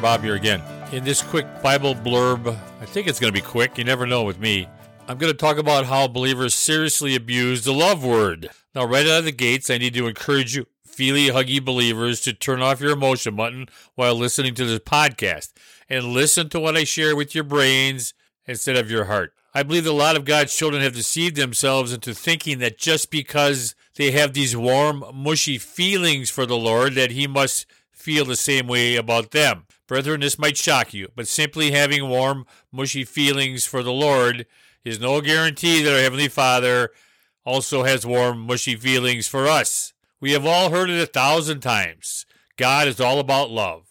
Bob here again. In this quick Bible blurb, I think it's going to be quick, you never know with me. I'm going to talk about how believers seriously abuse the love word. Now, right out of the gates, I need to encourage you, feely, huggy believers, to turn off your emotion button while listening to this podcast and listen to what I share with your brains instead of your heart. I believe that a lot of God's children have deceived themselves into thinking that just because they have these warm, mushy feelings for the Lord, that He must feel the same way about them. Brethren, this might shock you, but simply having warm, mushy feelings for the Lord is no guarantee that our Heavenly Father also has warm, mushy feelings for us. We have all heard it a thousand times. God is all about love,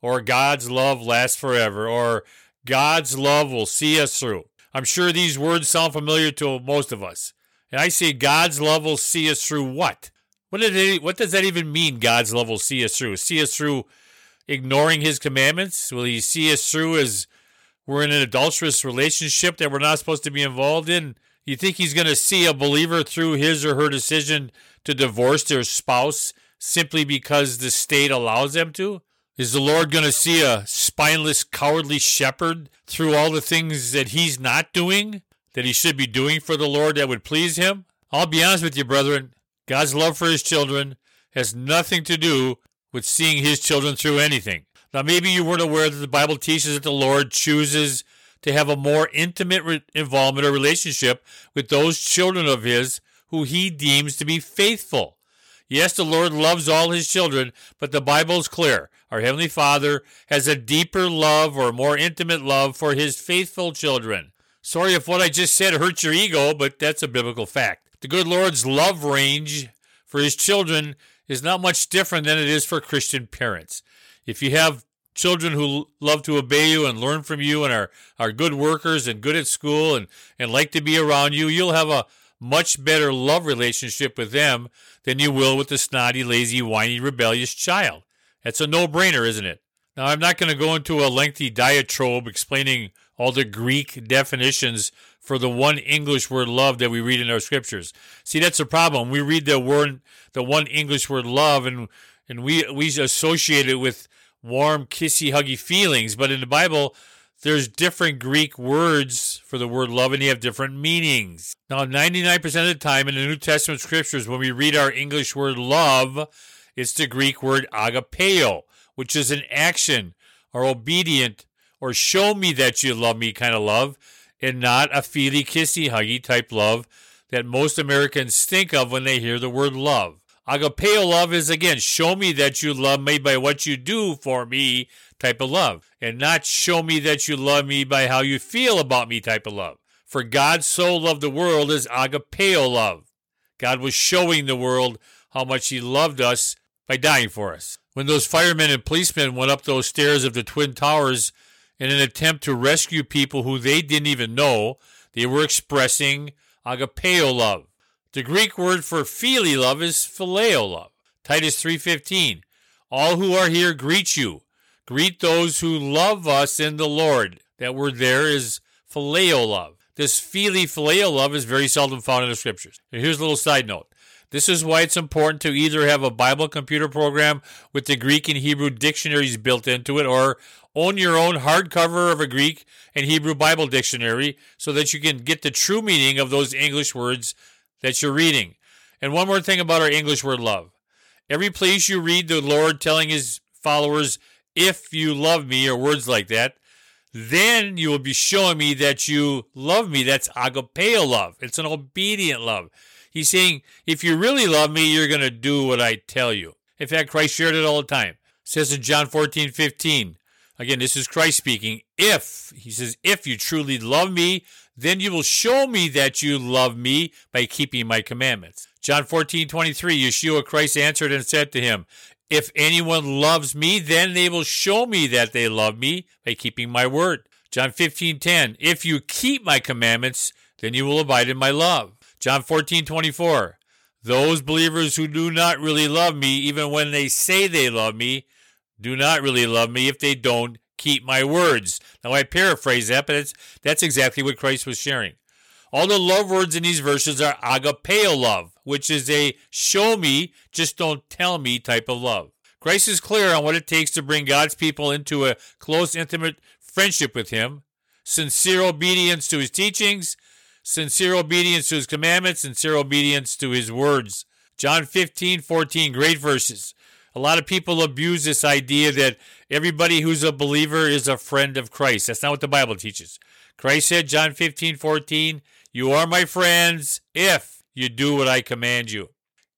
or God's love lasts forever, or God's love will see us through. I'm sure these words sound familiar to most of us. And I say God's love will see us through what? What, did what does that even mean, God's love will see us through? See us through ignoring his commandments? Will he see us through as we're in an adulterous relationship that we're not supposed to be involved in? You think he's going to see a believer through his or her decision to divorce their spouse simply because the state allows them to? Is the Lord going to see a spineless, cowardly shepherd through all the things that he's not doing, that he should be doing for the Lord that would please him? I'll be honest with you, brethren. God's love for his children has nothing to do with seeing his children through anything. Now, maybe you weren't aware that the Bible teaches that the Lord chooses to have a more intimate re- involvement or relationship with those children of his who he deems to be faithful. Yes, the Lord loves all his children, but the Bible is clear. Our Heavenly Father has a deeper love or more intimate love for his faithful children. Sorry if what I just said hurt your ego, but that's a biblical fact. The good Lord's love range for his children is not much different than it is for Christian parents. If you have children who love to obey you and learn from you and are, are good workers and good at school and, and like to be around you, you'll have a much better love relationship with them than you will with the snotty, lazy, whiny, rebellious child. That's a no brainer, isn't it? Now, I'm not going to go into a lengthy diatribe explaining all the Greek definitions for the one English word love that we read in our scriptures. See, that's the problem. We read the word, the one English word love, and and we we associate it with warm, kissy, huggy feelings. But in the Bible, there's different Greek words for the word love, and they have different meanings. Now, 99% of the time in the New Testament scriptures, when we read our English word love, it's the Greek word agapeo, which is an action or obedient or show me that you love me kind of love and not a feely, kissy, huggy type love that most Americans think of when they hear the word love. Agapeo love is again, show me that you love me by what you do for me type of love, and not show me that you love me by how you feel about me type of love. For God so loved the world is agapeo love. God was showing the world how much He loved us by dying for us. When those firemen and policemen went up those stairs of the Twin Towers in an attempt to rescue people who they didn't even know, they were expressing agapeo love. The Greek word for filial love is phileo love. Titus 3:15. All who are here greet you. Greet those who love us in the Lord. That word there is phileo love. This fili phileo love is very seldom found in the scriptures. And here's a little side note. This is why it's important to either have a Bible computer program with the Greek and Hebrew dictionaries built into it or own your own hardcover of a Greek and Hebrew Bible dictionary so that you can get the true meaning of those English words that you're reading. And one more thing about our English word love. Every place you read the Lord telling his followers, if you love me, or words like that, then you will be showing me that you love me. That's agapeo love. It's an obedient love. He's saying, if you really love me, you're going to do what I tell you. In fact, Christ shared it all the time. It says in John 14, 15, again, this is Christ speaking. If, he says, if you truly love me, then you will show me that you love me by keeping my commandments. John 14, 23, Yeshua Christ answered and said to him, If anyone loves me, then they will show me that they love me by keeping my word. John 15, 10, If you keep my commandments, then you will abide in my love. John 14, 24. Those believers who do not really love me, even when they say they love me, do not really love me if they don't keep my words. Now I paraphrase that, but that's exactly what Christ was sharing. All the love words in these verses are agapeo love, which is a show me, just don't tell me type of love. Christ is clear on what it takes to bring God's people into a close, intimate friendship with Him, sincere obedience to His teachings, sincere obedience to His commandments, sincere obedience to His words. John 15, 14, great verses. A lot of people abuse this idea that everybody who's a believer is a friend of Christ. That's not what the Bible teaches. Christ said, John 15, 14, You are my friends if you do what I command you.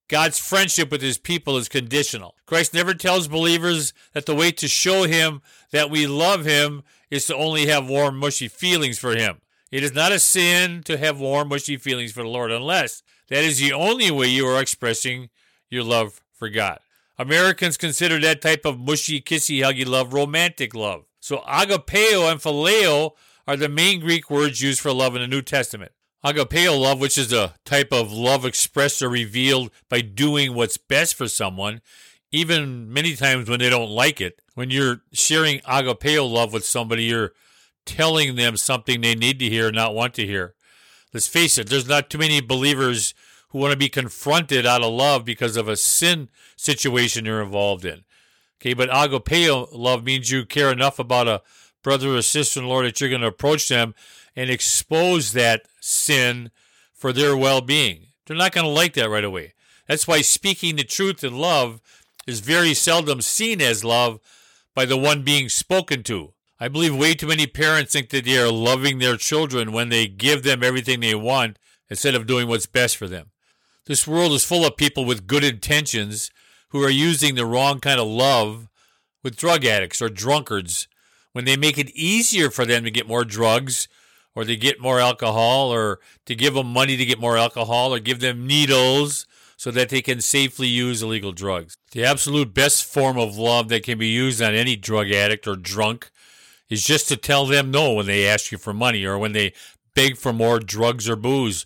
God's friendship with his people is conditional. Christ never tells believers that the way to show him that we love him is to only have warm, mushy feelings for him. It is not a sin to have warm, mushy feelings for the Lord unless that is the only way you are expressing your love for God. Americans consider that type of mushy, kissy, huggy love romantic love. So agapeo and phileo are the main Greek words used for love in the New Testament. Agapeo love, which is a type of love expressed or revealed by doing what's best for someone, even many times when they don't like it. When you're sharing agapeo love with somebody, you're telling them something they need to hear, not want to hear. Let's face it, there's not too many believers who want to be confronted out of love because of a sin situation you're involved in. Okay, but agapeo love means you care enough about a brother or sister in the Lord that you're going to approach them and expose that sin for their well being. They're not going to like that right away. That's why speaking the truth in love is very seldom seen as love by the one being spoken to. I believe way too many parents think that they are loving their children when they give them everything they want instead of doing what's best for them. This world is full of people with good intentions who are using the wrong kind of love with drug addicts or drunkards when they make it easier for them to get more drugs or to get more alcohol or to give them money to get more alcohol or give them needles so that they can safely use illegal drugs. The absolute best form of love that can be used on any drug addict or drunk is just to tell them no when they ask you for money or when they beg for more drugs or booze,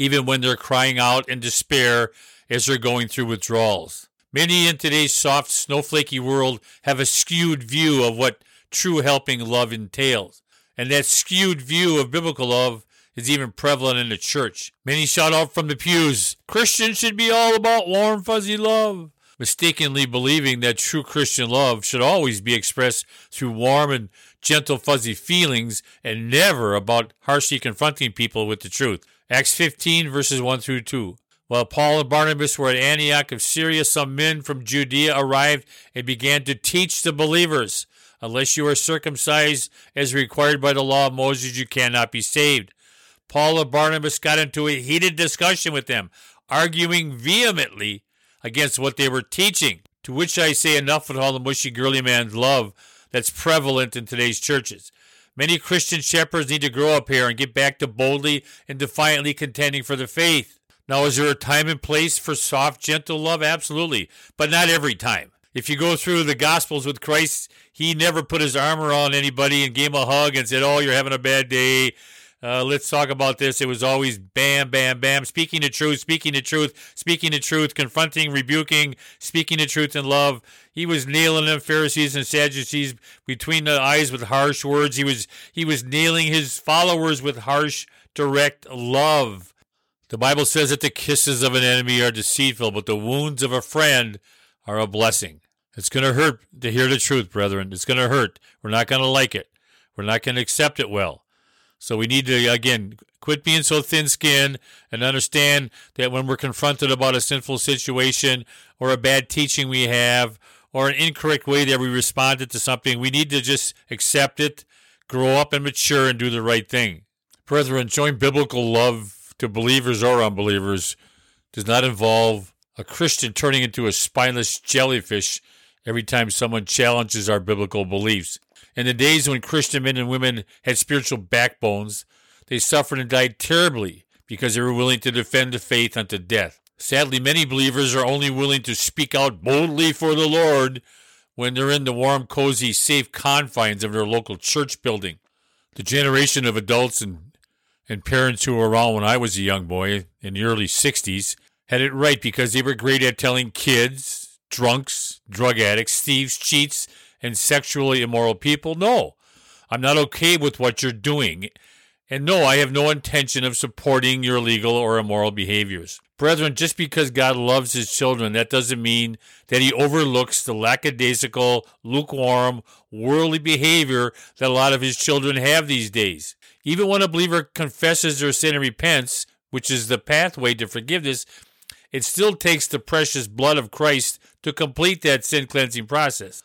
even when they're crying out in despair as they're going through withdrawals. Many in today's soft, snowflakey world have a skewed view of what true helping love entails. And that skewed view of biblical love is even prevalent in the church. Many shout out from the pews, Christians should be all about warm, fuzzy love, mistakenly believing that true Christian love should always be expressed through warm and gentle, fuzzy feelings and never about harshly confronting people with the truth. Acts 15, verses 1 through 2. While Paul and Barnabas were at Antioch of Syria, some men from Judea arrived and began to teach the believers Unless you are circumcised as required by the law of Moses, you cannot be saved. Paul and Barnabas got into a heated discussion with them, arguing vehemently against what they were teaching. To which I say enough with all the mushy girly man's love that's prevalent in today's churches. Many Christian shepherds need to grow up here and get back to boldly and defiantly contending for the faith. Now, is there a time and place for soft, gentle love? Absolutely, but not every time. If you go through the Gospels with Christ, he never put his arm around anybody and gave him a hug and said, Oh, you're having a bad day. Uh, let's talk about this. It was always bam, bam, bam, speaking the truth, speaking the truth, speaking the truth, confronting, rebuking, speaking the truth in love. He was nailing them Pharisees and Sadducees between the eyes with harsh words. He was he was nailing his followers with harsh, direct love. The Bible says that the kisses of an enemy are deceitful, but the wounds of a friend are a blessing. It's going to hurt to hear the truth, brethren. It's going to hurt. We're not going to like it. We're not going to accept it well. So we need to, again, quit being so thin skinned and understand that when we're confronted about a sinful situation or a bad teaching we have or an incorrect way that we responded to something, we need to just accept it, grow up and mature and do the right thing. Brethren, showing biblical love to believers or unbelievers does not involve a Christian turning into a spineless jellyfish every time someone challenges our biblical beliefs. In the days when Christian men and women had spiritual backbones, they suffered and died terribly because they were willing to defend the faith unto death. Sadly, many believers are only willing to speak out boldly for the Lord when they're in the warm, cozy, safe confines of their local church building. The generation of adults and, and parents who were around when I was a young boy in the early 60s had it right because they were great at telling kids, drunks, drug addicts, thieves, cheats, and sexually immoral people, no, I'm not okay with what you're doing. And no, I have no intention of supporting your illegal or immoral behaviors. Brethren, just because God loves his children, that doesn't mean that he overlooks the lackadaisical, lukewarm, worldly behavior that a lot of his children have these days. Even when a believer confesses their sin and repents, which is the pathway to forgiveness, it still takes the precious blood of Christ to complete that sin cleansing process.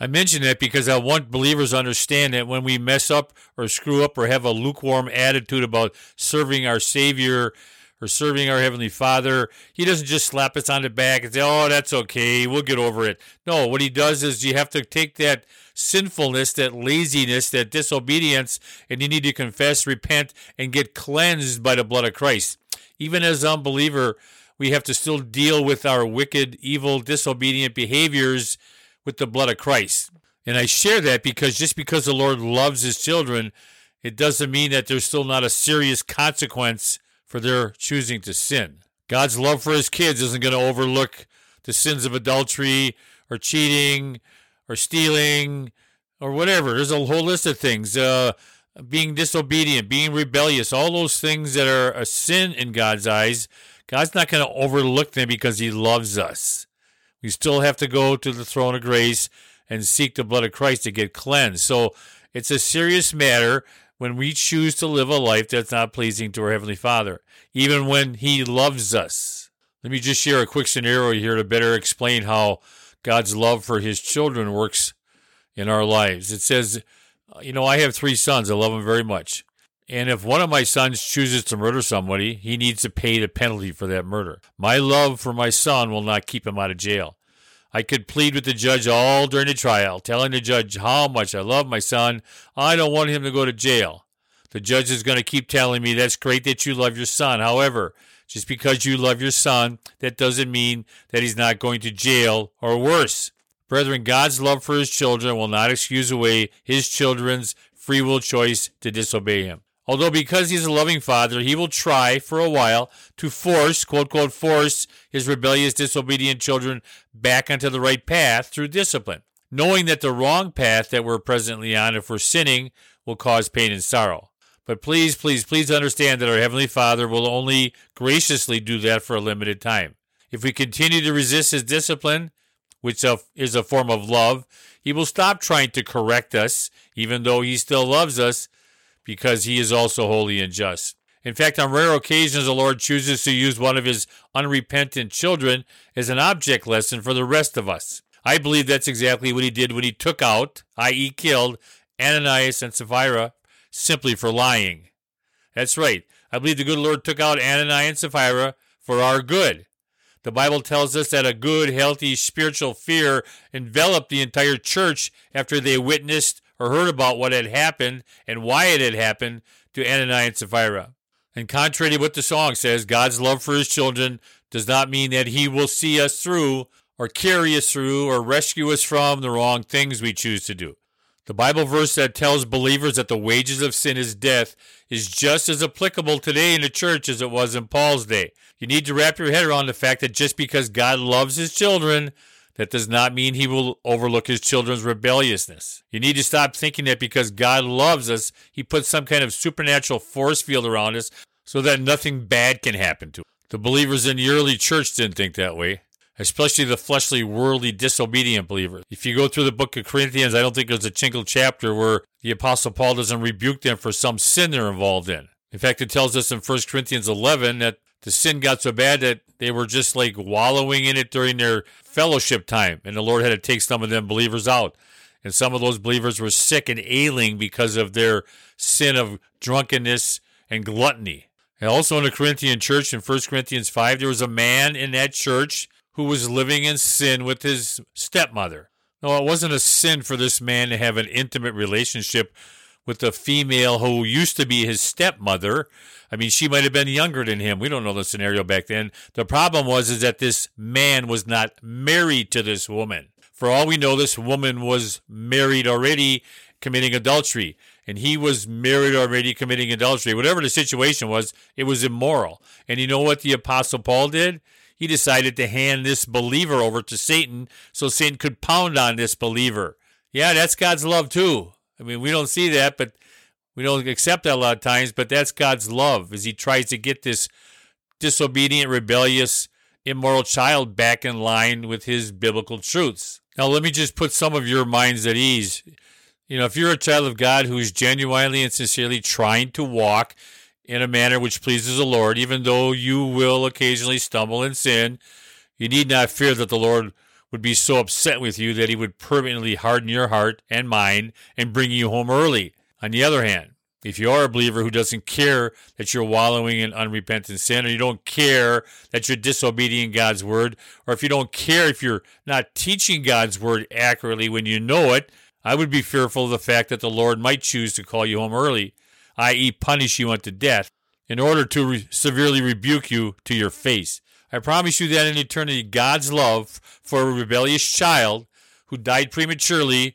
I mention that because I want believers to understand that when we mess up or screw up or have a lukewarm attitude about serving our Savior or serving our Heavenly Father, He doesn't just slap us on the back and say, oh, that's okay, we'll get over it. No, what He does is you have to take that sinfulness, that laziness, that disobedience, and you need to confess, repent, and get cleansed by the blood of Christ. Even as unbeliever, we have to still deal with our wicked, evil, disobedient behaviors with the blood of Christ. And I share that because just because the Lord loves his children, it doesn't mean that there's still not a serious consequence for their choosing to sin. God's love for his kids isn't going to overlook the sins of adultery or cheating or stealing or whatever. There's a whole list of things. Uh, being disobedient, being rebellious, all those things that are a sin in God's eyes, God's not going to overlook them because he loves us. We still have to go to the throne of grace and seek the blood of Christ to get cleansed. So it's a serious matter when we choose to live a life that's not pleasing to our Heavenly Father, even when He loves us. Let me just share a quick scenario here to better explain how God's love for His children works in our lives. It says, you know, I have three sons. I love them very much. And if one of my sons chooses to murder somebody, he needs to pay the penalty for that murder. My love for my son will not keep him out of jail. I could plead with the judge all during the trial, telling the judge how much I love my son. I don't want him to go to jail. The judge is going to keep telling me that's great that you love your son. However, just because you love your son, that doesn't mean that he's not going to jail or worse. Brethren, God's love for his children will not excuse away his children's free will choice to disobey him. Although because he's a loving father, he will try for a while to force, quote, quote, force his rebellious, disobedient children back onto the right path through discipline, knowing that the wrong path that we're presently on, if we're sinning, will cause pain and sorrow. But please, please, please understand that our Heavenly Father will only graciously do that for a limited time. If we continue to resist His discipline, which is a form of love, He will stop trying to correct us, even though He still loves us because he is also holy and just. In fact, on rare occasions, the Lord chooses to use one of his unrepentant children as an object lesson for the rest of us. I believe that's exactly what he did when he took out, i.e., killed, Ananias and Sapphira simply for lying. That's right. I believe the good Lord took out Ananias and Sapphira for our good. The Bible tells us that a good, healthy spiritual fear enveloped the entire church after they witnessed or heard about what had happened and why it had happened to Ananias and Sapphira. And contrary to what the song says, God's love for his children does not mean that he will see us through or carry us through or rescue us from the wrong things we choose to do. The Bible verse that tells believers that the wages of sin is death is just as applicable today in the church as it was in Paul's day. You need to wrap your head around the fact that just because God loves his children that does not mean he will overlook his children's rebelliousness. You need to stop thinking that because God loves us, he puts some kind of supernatural force field around us so that nothing bad can happen to us. The believers in the early church didn't think that way, especially the fleshly, worldly, disobedient believers. If you go through the book of Corinthians, I don't think there's a single chapter where the Apostle Paul doesn't rebuke them for some sin they're involved in. In fact, it tells us in 1 Corinthians 11 that the sin got so bad that they were just like wallowing in it during their fellowship time, and the Lord had to take some of them believers out. And some of those believers were sick and ailing because of their sin of drunkenness and gluttony. And also in the Corinthian church in 1 Corinthians 5, there was a man in that church who was living in sin with his stepmother. No, it wasn't a sin for this man to have an intimate relationship with a female who used to be his stepmother. I mean, she might have been younger than him. We don't know the scenario back then. The problem was is that this man was not married to this woman. For all we know, this woman was married already, committing adultery, and he was married already, committing adultery. Whatever the situation was, it was immoral. And you know what the Apostle Paul did? He decided to hand this believer over to Satan so Satan could pound on this believer. Yeah, that's God's love too. I mean, we don't see that, but We don't accept that a lot of times, but that's God's love as He tries to get this disobedient, rebellious, immoral child back in line with His biblical truths. Now, let me just put some of your minds at ease. You know, if you're a child of God who is genuinely and sincerely trying to walk in a manner which pleases the Lord, even though you will occasionally stumble and sin, you need not fear that the Lord would be so upset with you that he would permanently harden your heart and mind and bring you home early. On the other hand, if you are a believer who doesn't care that you're wallowing in unrepentant sin, or you don't care that you're disobedient God's word, or if you don't care if you're not teaching God's word accurately when you know it, I would be fearful of the fact that the Lord might choose to call you home early, i.e., punish you unto death, in order to re- severely rebuke you to your face. I promise you that in eternity, God's love for a rebellious child who died prematurely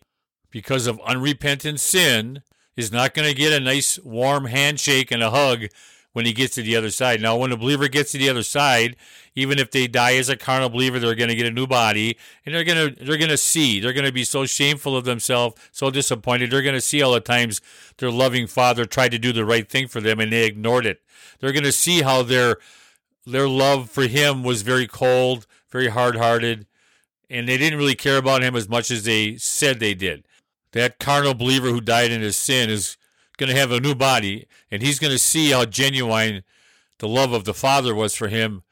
because of unrepentant sin is not going to get a nice warm handshake and a hug when he gets to the other side. Now, when a believer gets to the other side, even if they die as a carnal believer, they're going to get a new body, and they're going to they're going to see. They're going to be so shameful of themselves, so disappointed. They're going to see all the times their loving father tried to do the right thing for them and they ignored it. They're going to see how their their love for him was very cold, very hard-hearted, and they didn't really care about him as much as they said they did. That carnal believer who died in his sin is going to have a new body, and he's going to see how genuine the love of the Father was for him,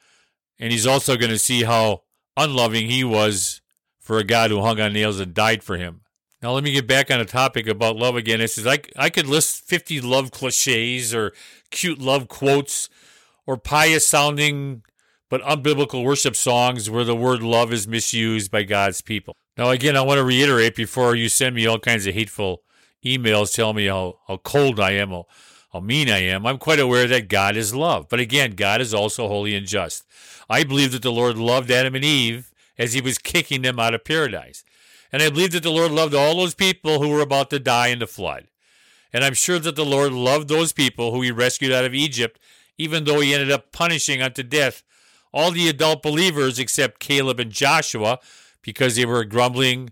and he's also going to see how unloving he was for a God who hung on nails and died for him. Now, let me get back on the topic about love again. It says I, I could list 50 love cliches or cute love quotes or pious sounding but unbiblical worship songs where the word love is misused by God's people. Now, again, I want to reiterate before you send me all kinds of hateful emails telling me how, how cold I am, how, how mean I am. I'm quite aware that God is love. But again, God is also holy and just. I believe that the Lord loved Adam and Eve as he was kicking them out of paradise. And I believe that the Lord loved all those people who were about to die in the flood. And I'm sure that the Lord loved those people who he rescued out of Egypt, even though he ended up punishing unto death all the adult believers except Caleb and Joshua because they were grumbling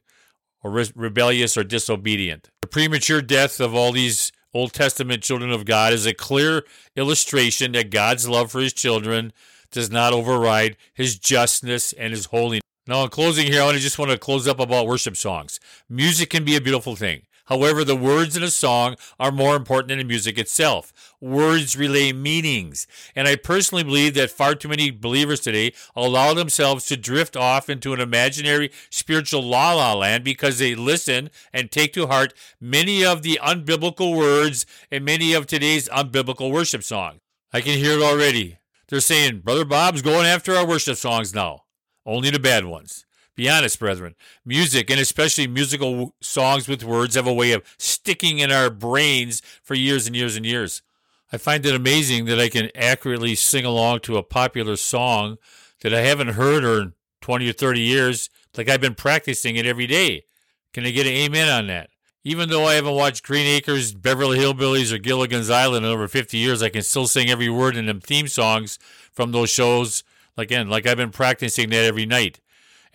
or re- rebellious or disobedient. The premature death of all these Old Testament children of God is a clear illustration that God's love for his children does not override his justness and his holiness. Now, in closing here, I just want to close up about worship songs. Music can be a beautiful thing. However, the words in a song are more important than the music itself. Words relay meanings. And I personally believe that far too many believers today allow themselves to drift off into an imaginary spiritual la la land because they listen and take to heart many of the unbiblical words in many of today's unbiblical worship songs. I can hear it already. They're saying, Brother Bob's going after our worship songs now. Only the bad ones. Be honest, brethren. Music, and especially musical songs with words, have a way of sticking in our brains for years and years and years. I find it amazing that I can accurately sing along to a popular song that I haven't heard in 20 or 30 years, like I've been practicing it every day. Can I get an amen on that? Even though I haven't watched Green Acres, Beverly Hillbillies, or Gilligan's Island in over 50 years, I can still sing every word in them theme songs from those shows. Again, like I've been practicing that every night.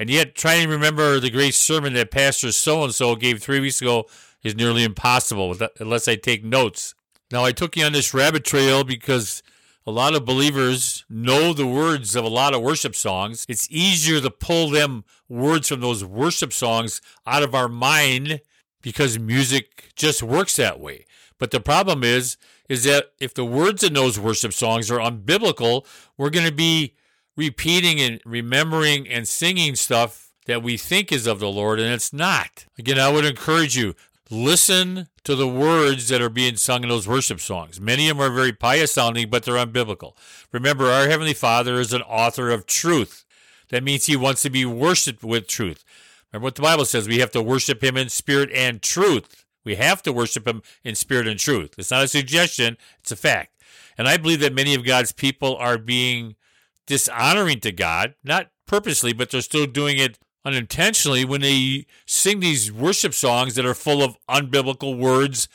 And yet, trying to remember the great sermon that Pastor so and so gave three weeks ago is nearly impossible unless I take notes. Now, I took you on this rabbit trail because a lot of believers know the words of a lot of worship songs. It's easier to pull them words from those worship songs out of our mind because music just works that way. But the problem is, is that if the words in those worship songs are unbiblical, we're going to be repeating and remembering and singing stuff that we think is of the Lord and it's not. Again, I would encourage you listen to the words that are being sung in those worship songs. Many of them are very pious sounding, but they're unbiblical. Remember, our Heavenly Father is an author of truth. That means He wants to be worshiped with truth. Remember what the Bible says we have to worship Him in spirit and truth. We have to worship Him in spirit and truth. It's not a suggestion, it's a fact. And I believe that many of God's people are being dishonoring to God, not purposely, but they're still doing it unintentionally when they sing these worship songs that are full of unbiblical words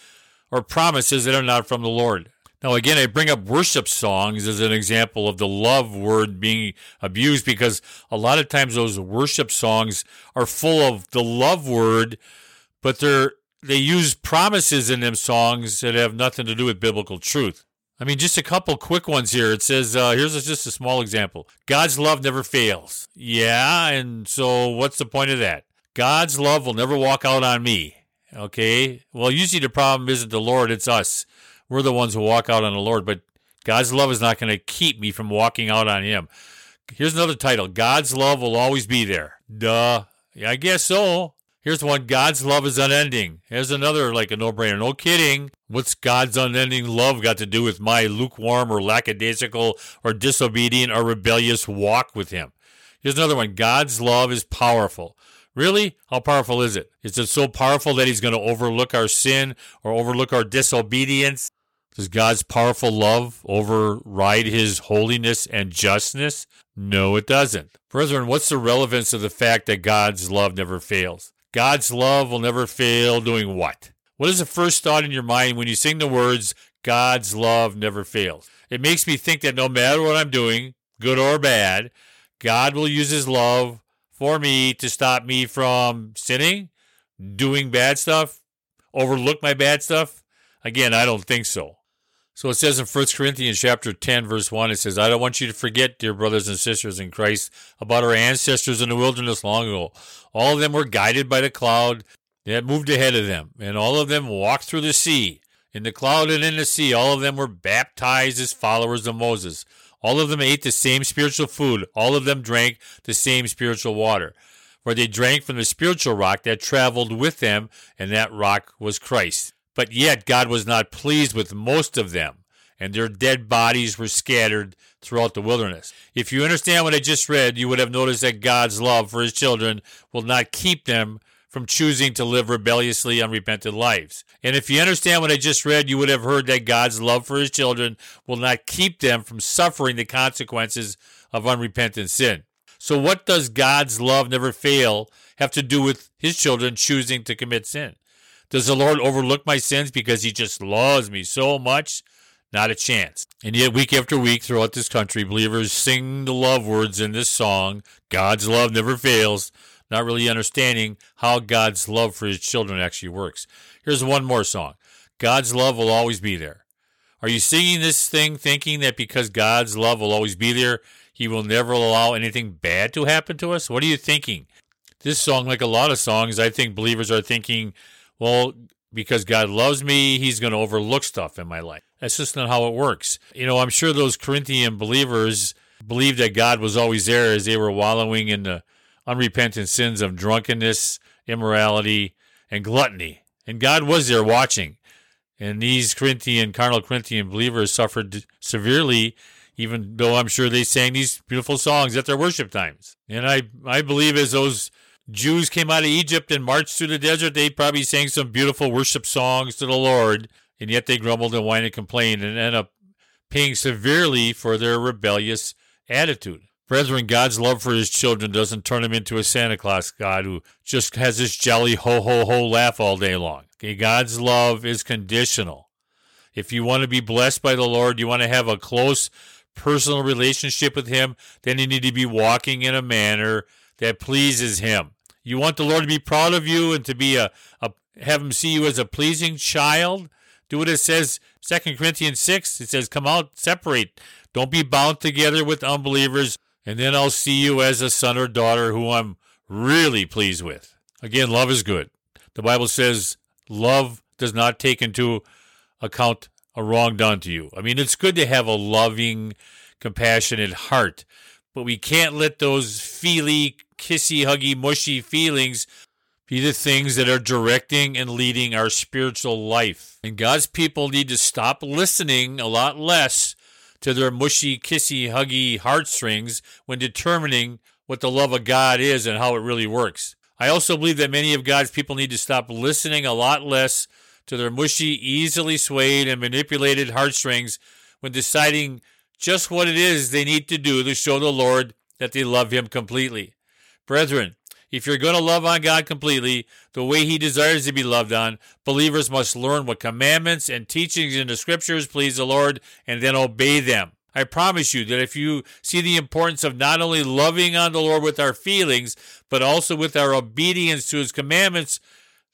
or promises that are not from the Lord. Now, again, I bring up worship songs as an example of the love word being abused because a lot of times those worship songs are full of the love word, but they're they use promises in them songs that have nothing to do with biblical truth. I mean, just a couple quick ones here. It says, uh, here's just a small example God's love never fails. Yeah, and so what's the point of that? God's love will never walk out on me. Okay, well, usually the problem isn't the Lord, it's us. We're the ones who walk out on the Lord, but God's love is not going to keep me from walking out on Him. Here's another title God's love will always be there. Duh. Yeah, I guess so. Here's one God's love is unending. Here's another, like a no brainer. No kidding. What's God's unending love got to do with my lukewarm or lackadaisical or disobedient or rebellious walk with Him? Here's another one God's love is powerful. Really? How powerful is it? Is it so powerful that He's going to overlook our sin or overlook our disobedience? Does God's powerful love override his holiness and justness? No, it doesn't. Brethren, what's the relevance of the fact that God's love never fails? God's love will never fail doing what? What is the first thought in your mind when you sing the words, God's love never fails? It makes me think that no matter what I'm doing, good or bad, God will use his love for me to stop me from sinning, doing bad stuff, overlook my bad stuff. Again, I don't think so. So it says in 1 Corinthians chapter 10 verse 1 it says I don't want you to forget dear brothers and sisters in Christ about our ancestors in the wilderness long ago. All of them were guided by the cloud that moved ahead of them and all of them walked through the sea. In the cloud and in the sea all of them were baptized as followers of Moses. All of them ate the same spiritual food. All of them drank the same spiritual water. For they drank from the spiritual rock that traveled with them and that rock was Christ. But yet God was not pleased with most of them, and their dead bodies were scattered throughout the wilderness. If you understand what I just read, you would have noticed that God's love for his children will not keep them from choosing to live rebelliously unrepentant lives. And if you understand what I just read, you would have heard that God's love for his children will not keep them from suffering the consequences of unrepentant sin. So, what does God's love never fail have to do with his children choosing to commit sin? Does the Lord overlook my sins because he just loves me so much? Not a chance. And yet, week after week throughout this country, believers sing the love words in this song God's love never fails, not really understanding how God's love for his children actually works. Here's one more song God's love will always be there. Are you singing this thing thinking that because God's love will always be there, he will never allow anything bad to happen to us? What are you thinking? This song, like a lot of songs, I think believers are thinking well, because God loves me, he's going to overlook stuff in my life. That's just not how it works. You know, I'm sure those Corinthian believers believed that God was always there as they were wallowing in the unrepentant sins of drunkenness, immorality, and gluttony. And God was there watching. And these Corinthian, carnal Corinthian believers suffered severely, even though I'm sure they sang these beautiful songs at their worship times. And I, I believe as those Jews came out of Egypt and marched through the desert, they probably sang some beautiful worship songs to the Lord, and yet they grumbled and whined and complained and ended up paying severely for their rebellious attitude. Brethren, God's love for his children doesn't turn him into a Santa Claus God who just has this jolly ho ho ho laugh all day long. Okay, God's love is conditional. If you want to be blessed by the Lord, you want to have a close personal relationship with him, then you need to be walking in a manner that pleases him. You want the Lord to be proud of you and to be a, a have him see you as a pleasing child. Do what it says, Second Corinthians 6. It says, Come out, separate. Don't be bound together with unbelievers, and then I'll see you as a son or daughter who I'm really pleased with. Again, love is good. The Bible says love does not take into account a wrong done to you. I mean, it's good to have a loving, compassionate heart, but we can't let those feely, kissy, huggy, mushy feelings be the things that are directing and leading our spiritual life. And God's people need to stop listening a lot less to their mushy, kissy, huggy heartstrings when determining what the love of God is and how it really works. I also believe that many of God's people need to stop listening a lot less to their mushy, easily swayed, and manipulated heartstrings when deciding just what it is they need to do to show the Lord that they love Him completely. Brethren, if you're going to love on God completely, the way He desires to be loved on, believers must learn what commandments and teachings in the Scriptures please the Lord and then obey them. I promise you that if you see the importance of not only loving on the Lord with our feelings, but also with our obedience to His commandments,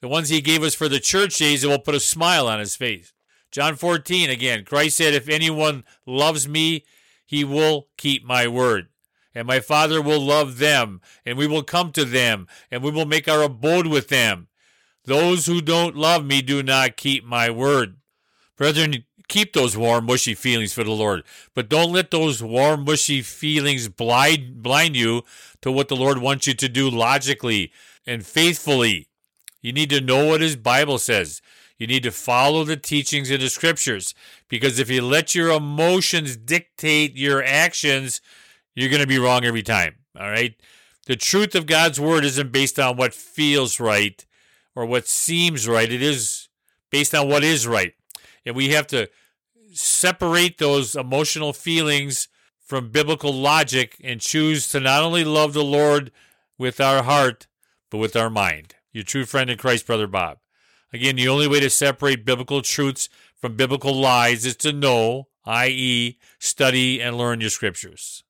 the ones he gave us for the church days that will put a smile on his face. John 14, again, Christ said, If anyone loves me, he will keep my word. And my Father will love them, and we will come to them, and we will make our abode with them. Those who don't love me do not keep my word. Brethren, keep those warm, mushy feelings for the Lord, but don't let those warm, mushy feelings blind, blind you to what the Lord wants you to do logically and faithfully. You need to know what His Bible says. You need to follow the teachings in the scriptures because if you let your emotions dictate your actions, you're going to be wrong every time. All right. The truth of God's word isn't based on what feels right or what seems right. It is based on what is right. And we have to separate those emotional feelings from biblical logic and choose to not only love the Lord with our heart, but with our mind. Your true friend in Christ, Brother Bob. Again, the only way to separate biblical truths from biblical lies is to know, i.e., study and learn your scriptures.